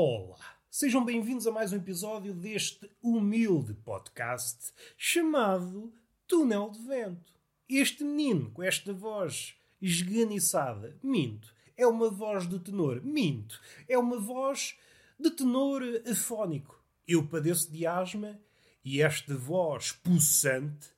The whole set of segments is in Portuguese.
Olá! Sejam bem-vindos a mais um episódio deste humilde podcast chamado Túnel de Vento. Este menino com esta voz esganiçada, minto, é uma voz de tenor, minto, é uma voz de tenor afónico. Eu padeço de asma e esta voz pulsante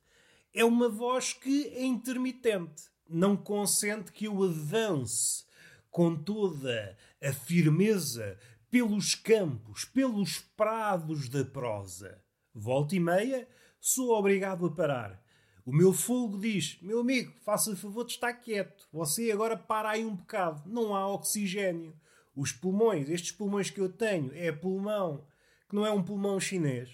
é uma voz que é intermitente, não consente que eu avance com toda a firmeza pelos campos, pelos prados da prosa. Volta e meia, sou obrigado a parar. O meu fogo diz: Meu amigo, faça favor de estar quieto. Você agora para aí um bocado. Não há oxigênio. Os pulmões, estes pulmões que eu tenho, é pulmão que não é um pulmão chinês.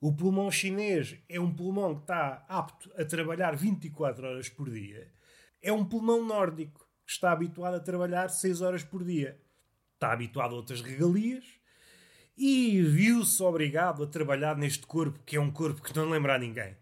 O pulmão chinês é um pulmão que está apto a trabalhar 24 horas por dia. É um pulmão nórdico que está habituado a trabalhar 6 horas por dia está habituado a outras regalias e viu-se obrigado a trabalhar neste corpo que é um corpo que não lembra a ninguém.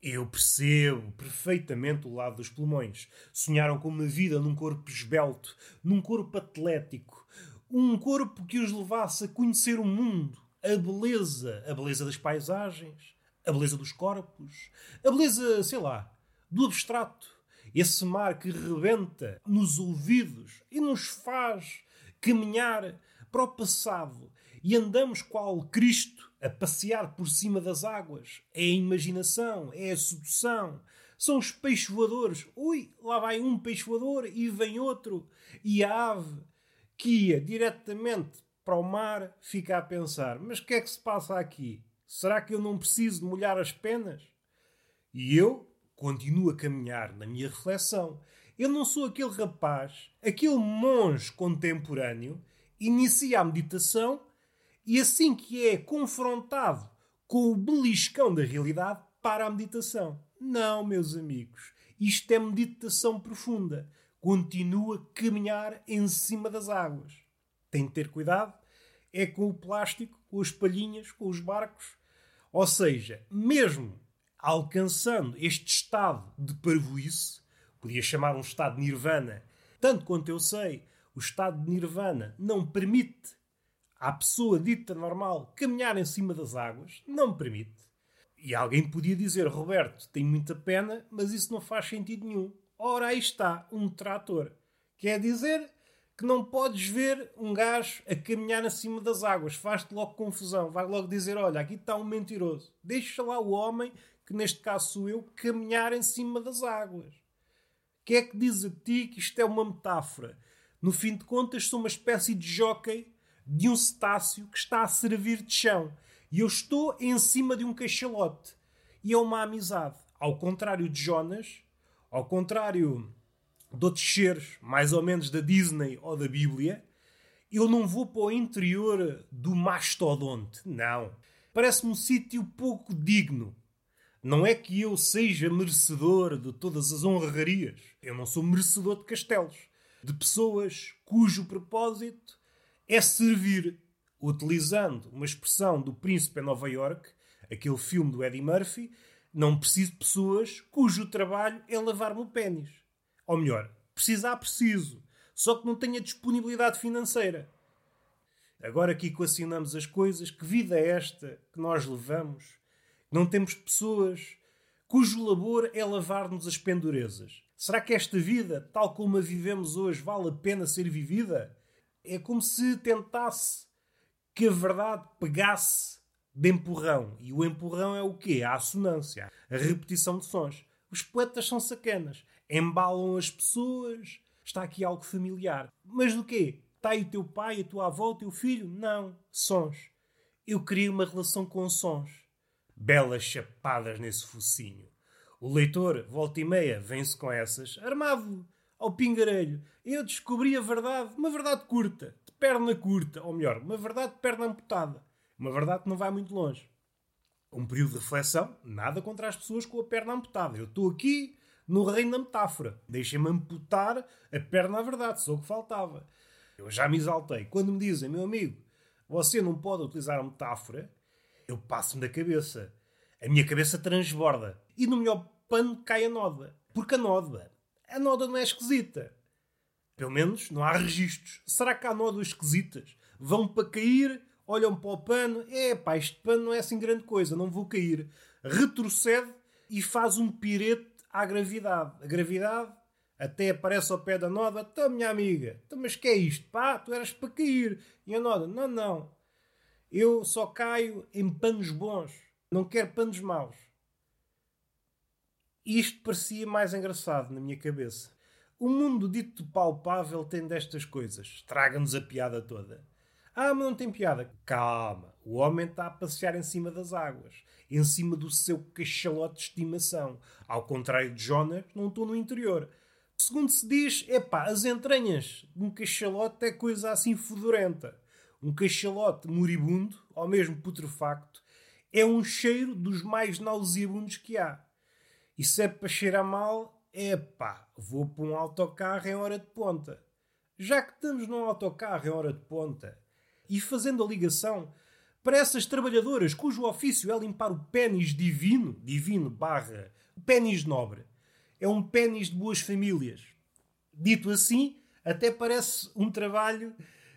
Eu percebo perfeitamente o lado dos pulmões. Sonharam com uma vida num corpo esbelto, num corpo atlético, um corpo que os levasse a conhecer o mundo, a beleza, a beleza das paisagens, a beleza dos corpos, a beleza, sei lá, do abstrato. Esse mar que rebenta nos ouvidos e nos faz caminhar para o passado e andamos qual Cristo a passear por cima das águas. É a imaginação, é a sedução. São os peixes voadores. Ui, lá vai um peixe voador e vem outro. E a ave que ia diretamente para o mar fica a pensar: mas o que é que se passa aqui? Será que eu não preciso de molhar as penas? E eu continuo a caminhar na minha reflexão eu não sou aquele rapaz, aquele monge contemporâneo, inicia a meditação e assim que é confrontado com o beliscão da realidade, para a meditação. Não, meus amigos, isto é meditação profunda. Continua a caminhar em cima das águas. Tem de ter cuidado, é com o plástico, com as palhinhas, com os barcos. Ou seja, mesmo alcançando este estado de parvoíce, podia chamar um estado de nirvana. Tanto quanto eu sei, o estado de nirvana não permite à pessoa dita normal caminhar em cima das águas. Não permite. E alguém podia dizer, Roberto, tem muita pena, mas isso não faz sentido nenhum. Ora, aí está, um trator. Quer dizer que não podes ver um gajo a caminhar acima das águas. Faz-te logo confusão. Vai logo dizer, olha, aqui está um mentiroso. Deixa lá o homem, que neste caso sou eu, caminhar em cima das águas que é que diz a ti que isto é uma metáfora? No fim de contas, sou uma espécie de jockey de um cetáceo que está a servir de chão. E eu estou em cima de um cachalote. E é uma amizade. Ao contrário de Jonas, ao contrário de outros seres, mais ou menos da Disney ou da Bíblia, eu não vou para o interior do mastodonte. Não. Parece-me um sítio pouco digno. Não é que eu seja merecedor de todas as honrarias. Eu não sou merecedor de castelos. De pessoas cujo propósito é servir, utilizando uma expressão do Príncipe em Nova York, aquele filme do Eddie Murphy, não preciso de pessoas cujo trabalho é lavar-me o pênis. Ou melhor, precisar preciso, só que não tenho a disponibilidade financeira. Agora que equacionamos as coisas, que vida é esta que nós levamos não temos pessoas cujo labor é lavar-nos as pendurezas. Será que esta vida, tal como a vivemos hoje, vale a pena ser vivida? É como se tentasse que a verdade pegasse de empurrão. E o empurrão é o quê? A assonância, a repetição de sons. Os poetas são sacanas. Embalam as pessoas. Está aqui algo familiar. Mas do quê? Está aí o teu pai, a tua avó, o teu filho? Não. Sons. Eu queria uma relação com sons belas chapadas nesse focinho. O leitor, volta e meia, vem-se com essas, armado ao pingarelho. Eu descobri a verdade, uma verdade curta, de perna curta, ou melhor, uma verdade de perna amputada. Uma verdade que não vai muito longe. Um período de reflexão, nada contra as pessoas com a perna amputada. Eu estou aqui no reino da metáfora. Deixem-me amputar a perna à verdade, só o que faltava. Eu já me exaltei. Quando me dizem, meu amigo, você não pode utilizar a metáfora, eu passo-me da cabeça. A minha cabeça transborda. E no melhor pano cai a noda. Porque a noda, a noda não é esquisita. Pelo menos não há registros. Será que há nódoas esquisitas? vão para cair, olham para o pano, é pá, este pano não é assim grande coisa, não vou cair. Retrocede e faz um pirete à gravidade. A gravidade até aparece ao pé da Noda, então minha amiga, mas que é isto? Pá, tu eras para cair. E a Noda, não, não, eu só caio em panos bons, não quero panos maus. Isto parecia mais engraçado na minha cabeça. O mundo dito palpável tem destas coisas. Estraga-nos a piada toda. Ah, mas não tem piada. Calma. O homem está a passear em cima das águas. Em cima do seu cachalote de estimação. Ao contrário de Jonas, não estou no interior. Segundo se diz, é pá, as entranhas de um cachalote é coisa assim fedorenta. Um cachalote moribundo, ou mesmo putrefacto, é um cheiro dos mais nauseabundos que há. E se é para cheirar mal, é pá, vou para um autocarro em hora de ponta. Já que estamos num autocarro em hora de ponta, e fazendo a ligação para essas trabalhadoras cujo ofício é limpar o pênis divino, divino barra, o pênis nobre, é um pênis de boas famílias. Dito assim, até parece um trabalho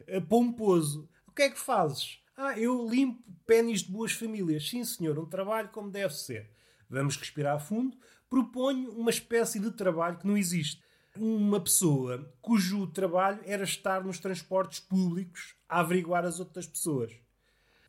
uh, pomposo. Que é que fazes? Ah, eu limpo pênis de boas famílias. Sim, senhor, um trabalho como deve ser. Vamos respirar fundo. Proponho uma espécie de trabalho que não existe. Uma pessoa cujo trabalho era estar nos transportes públicos a averiguar as outras pessoas.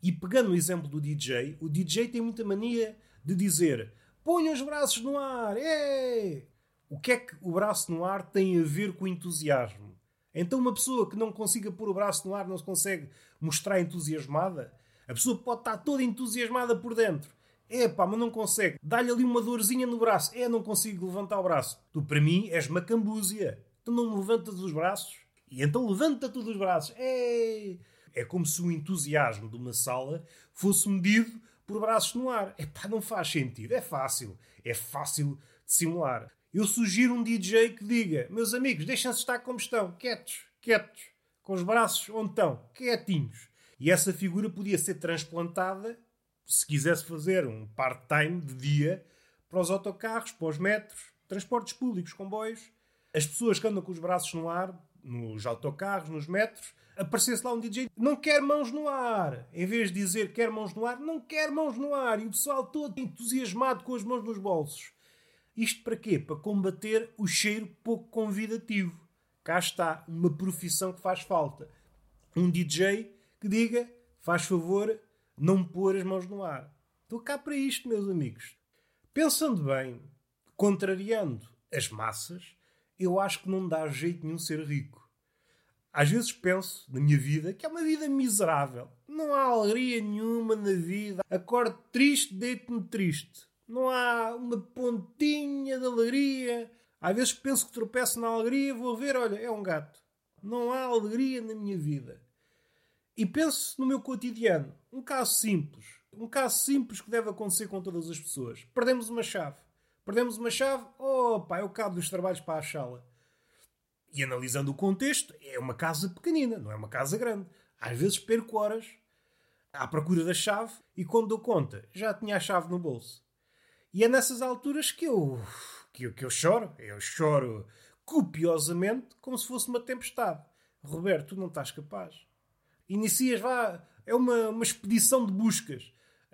E pegando o exemplo do DJ, o DJ tem muita mania de dizer: ponha os braços no ar, é! O que é que o braço no ar tem a ver com entusiasmo? Então, uma pessoa que não consiga pôr o braço no ar não se consegue mostrar entusiasmada? A pessoa pode estar toda entusiasmada por dentro. É pá, mas não consegue. Dá-lhe ali uma dorzinha no braço. É, não consigo levantar o braço. Tu, para mim, és uma cambúzia. Tu não levantas os braços. E então levanta todos os braços. É... é como se o entusiasmo de uma sala fosse medido por braços no ar. É pá, não faz sentido. É fácil. É fácil de simular. Eu sugiro um DJ que diga: Meus amigos, deixem-se estar como estão, quietos, quietos, com os braços onde estão, quietinhos. E essa figura podia ser transplantada, se quisesse fazer um part-time de dia, para os autocarros, para os metros, transportes públicos, comboios. As pessoas que andam com os braços no ar, nos autocarros, nos metros, aparecesse lá um DJ, não quer mãos no ar. Em vez de dizer quer mãos no ar, não quer mãos no ar. E o pessoal todo entusiasmado com as mãos nos bolsos. Isto para quê? Para combater o cheiro pouco convidativo. Cá está, uma profissão que faz falta. Um DJ que diga, faz favor, não pôr as mãos no ar. Estou cá para isto, meus amigos. Pensando bem, contrariando as massas, eu acho que não dá jeito nenhum ser rico. Às vezes penso, na minha vida, que é uma vida miserável. Não há alegria nenhuma na vida. Acordo triste, deito-me triste. Não há uma pontinha de alegria. Às vezes penso que tropeço na alegria, vou ver, olha, é um gato. Não há alegria na minha vida. E penso no meu cotidiano. Um caso simples. Um caso simples que deve acontecer com todas as pessoas. Perdemos uma chave. Perdemos uma chave, opa, é o cabo dos trabalhos para achá-la. E analisando o contexto, é uma casa pequenina, não é uma casa grande. Às vezes perco horas à procura da chave e quando dou conta, já tinha a chave no bolso. E é nessas alturas que eu, que eu, que eu choro. Eu choro copiosamente, como se fosse uma tempestade. Roberto, tu não estás capaz. Inicias, vá, é uma, uma expedição de buscas.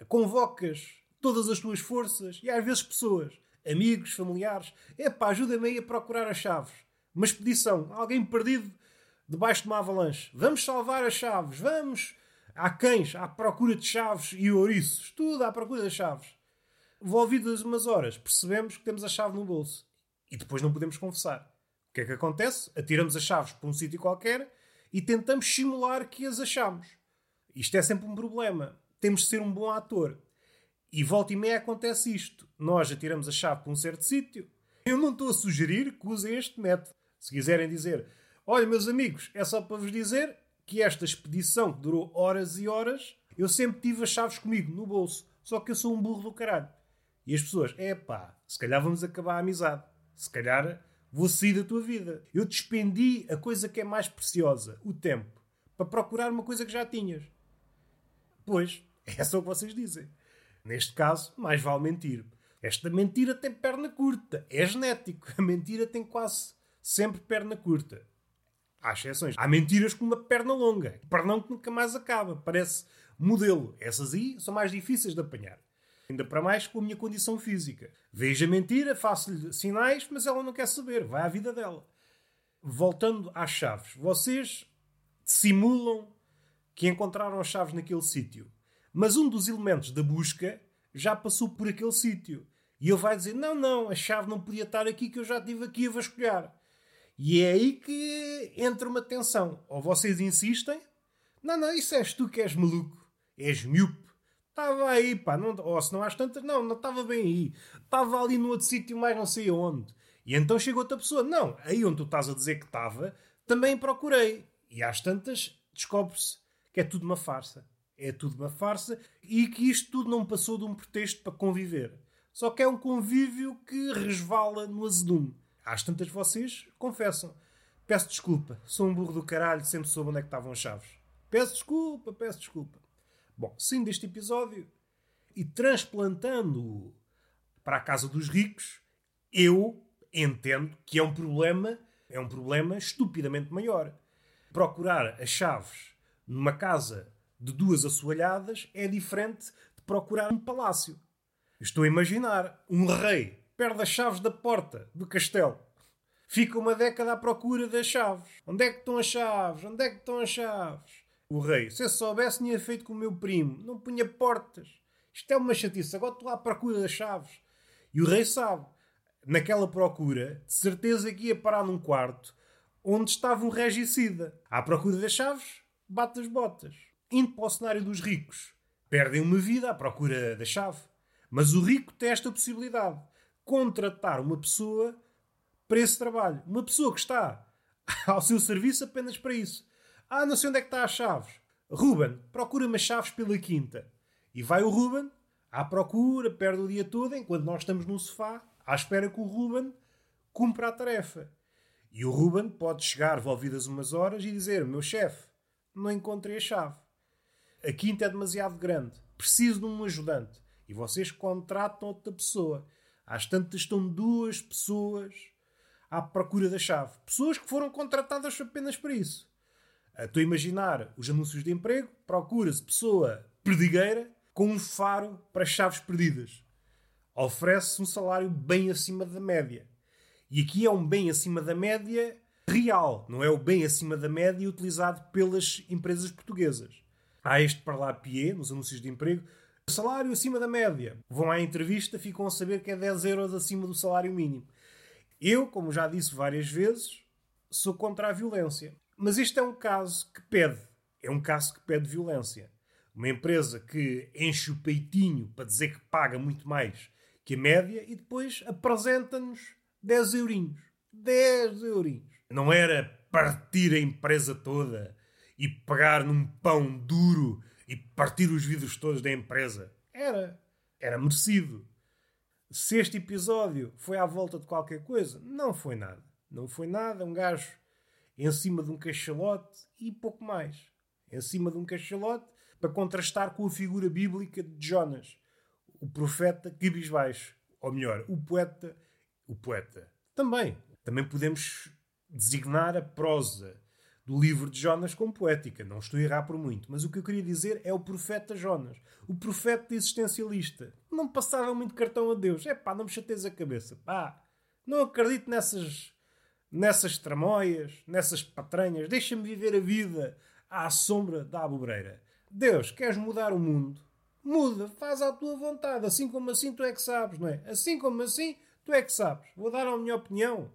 Convocas todas as tuas forças e às vezes pessoas, amigos, familiares. Epá, ajuda-me aí a procurar as chaves. Uma expedição, alguém perdido debaixo de uma avalanche. Vamos salvar as chaves, vamos. Há cães à procura de chaves e ouriços, tudo à procura das chaves envolvidas umas horas, percebemos que temos a chave no bolso. E depois não podemos confessar. O que é que acontece? Atiramos as chaves para um sítio qualquer e tentamos simular que as achamos. Isto é sempre um problema. Temos de ser um bom ator. E volta e meia acontece isto. Nós atiramos a chave para um certo sítio. Eu não estou a sugerir que usem este método. Se quiserem dizer, olha, meus amigos, é só para vos dizer que esta expedição que durou horas e horas, eu sempre tive as chaves comigo, no bolso. Só que eu sou um burro do caralho. E as pessoas, é pá, se calhar vamos acabar a amizade. Se calhar vou sair da tua vida. Eu despendi a coisa que é mais preciosa, o tempo, para procurar uma coisa que já tinhas. Pois, é só o que vocês dizem. Neste caso, mais vale mentir. Esta mentira tem perna curta. É genético. A mentira tem quase sempre perna curta. Há exceções. Há mentiras com uma perna longa. Pernão que nunca mais acaba. Parece modelo. Essas aí são mais difíceis de apanhar. Ainda para mais com a minha condição física. Vejo a mentira, faço-lhe sinais, mas ela não quer saber. Vai à vida dela. Voltando às chaves. Vocês simulam que encontraram as chaves naquele sítio. Mas um dos elementos da busca já passou por aquele sítio. E ele vai dizer: Não, não, a chave não podia estar aqui, que eu já estive aqui a vasculhar. E é aí que entra uma tensão. Ou vocês insistem: Não, não, isso és tu que és maluco, és miúpe. Estava aí, pá, não, ou se não às tantas, não, não estava bem aí. Estava ali no outro sítio, mais não sei aonde. E então chega outra pessoa: Não, aí onde tu estás a dizer que estava, também procurei. E às tantas descobre-se que é tudo uma farsa. É tudo uma farsa e que isto tudo não passou de um pretexto para conviver. Só que é um convívio que resvala no azedume. Às tantas vocês confessam. Peço desculpa, sou um burro do caralho, sempre soube onde é que estavam as chaves. Peço desculpa, peço desculpa. Bom, saindo deste episódio e transplantando-o para a casa dos ricos, eu entendo que é um problema, é um problema estupidamente maior. Procurar as chaves numa casa de duas assoalhadas é diferente de procurar um palácio. Estou a imaginar um rei perde as chaves da porta do castelo. Fica uma década à procura das chaves. Onde é que estão as chaves? Onde é que estão as chaves? O rei, se eu soubesse, tinha feito com o meu primo. Não punha portas. Isto é uma chatice. Agora estou à procura das chaves. E o rei sabe. Naquela procura, de certeza que ia parar num quarto onde estava um regicida. À procura das chaves, bate as botas. Indo para o cenário dos ricos, perdem uma vida à procura da chave. Mas o rico tem esta possibilidade: contratar uma pessoa para esse trabalho. Uma pessoa que está ao seu serviço apenas para isso. Ah, não sei onde é que está as chaves. Ruben, procura-me chaves pela quinta. E vai o Ruben à procura, perde o dia todo, enquanto nós estamos no sofá, à espera que o Ruben cumpra a tarefa. E o Ruben pode chegar, volvidas umas horas, e dizer: Meu chefe, não encontrei a chave. A quinta é demasiado grande. Preciso de um ajudante. E vocês contratam outra pessoa. Às tantas estão duas pessoas à procura da chave. Pessoas que foram contratadas apenas para isso. Estou a imaginar os anúncios de emprego. Procura-se pessoa perdigueira com um faro para chaves perdidas. Oferece-se um salário bem acima da média. E aqui é um bem acima da média real, não é o bem acima da média utilizado pelas empresas portuguesas. Há este parlapié nos anúncios de emprego, salário acima da média. Vão à entrevista, ficam a saber que é 10 euros acima do salário mínimo. Eu, como já disse várias vezes, sou contra a violência. Mas este é um caso que pede. É um caso que pede violência. Uma empresa que enche o peitinho para dizer que paga muito mais que a média e depois apresenta-nos 10 eurinhos. 10 eurinhos. Não era partir a empresa toda e pegar num pão duro e partir os vidros todos da empresa. Era. Era merecido. Se este episódio foi à volta de qualquer coisa, não foi nada. Não foi nada. Um gajo em cima de um cachalote e pouco mais. Em cima de um cachalote para contrastar com a figura bíblica de Jonas, o profeta cabisbaixo. Ou melhor, o poeta. O poeta. Também. Também podemos designar a prosa do livro de Jonas como poética. Não estou a errar por muito. Mas o que eu queria dizer é o profeta Jonas. O profeta existencialista. Não passava muito cartão a Deus. É pá, não me chateis a cabeça. Pá, não acredito nessas, nessas tramóias, nessas patranhas. Deixa-me viver a vida à sombra da abobreira. Deus, queres mudar o mundo? Muda, faz à tua vontade. Assim como assim tu é que sabes, não é? Assim como assim tu é que sabes. Vou dar a minha opinião.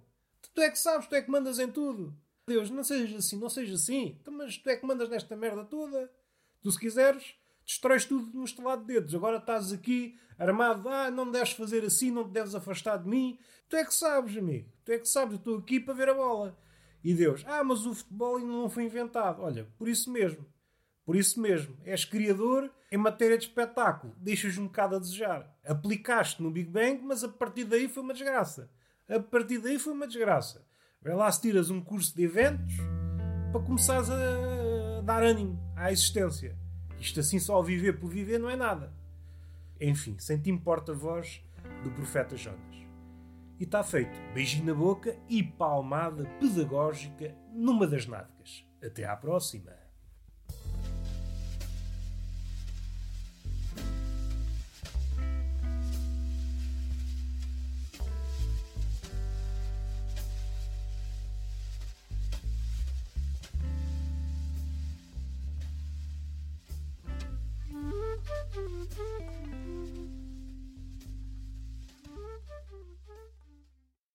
Tu é que sabes, tu é que mandas em tudo. Deus, não sejas assim, não sejas assim. Então, mas tu é que mandas nesta merda toda. Tu, se quiseres, destróis tudo no estalar de dedos. Agora estás aqui armado. Ah, não deves fazer assim, não te deves afastar de mim. Tu é que sabes, amigo. Tu é que sabes. Eu estou aqui para ver a bola. E Deus, ah, mas o futebol ainda não foi inventado. Olha, por isso mesmo. Por isso mesmo. És criador em matéria de espetáculo. Deixas um bocado a desejar. Aplicaste no Big Bang, mas a partir daí foi uma desgraça. A partir daí foi uma desgraça. Vai lá se tiras um curso de eventos para começares a dar ânimo à existência. Isto assim só viver por viver não é nada. Enfim, senti-me porta-voz do profeta Jonas. E está feito. Beijinho na boca e palmada pedagógica numa das nádegas. Até à próxima.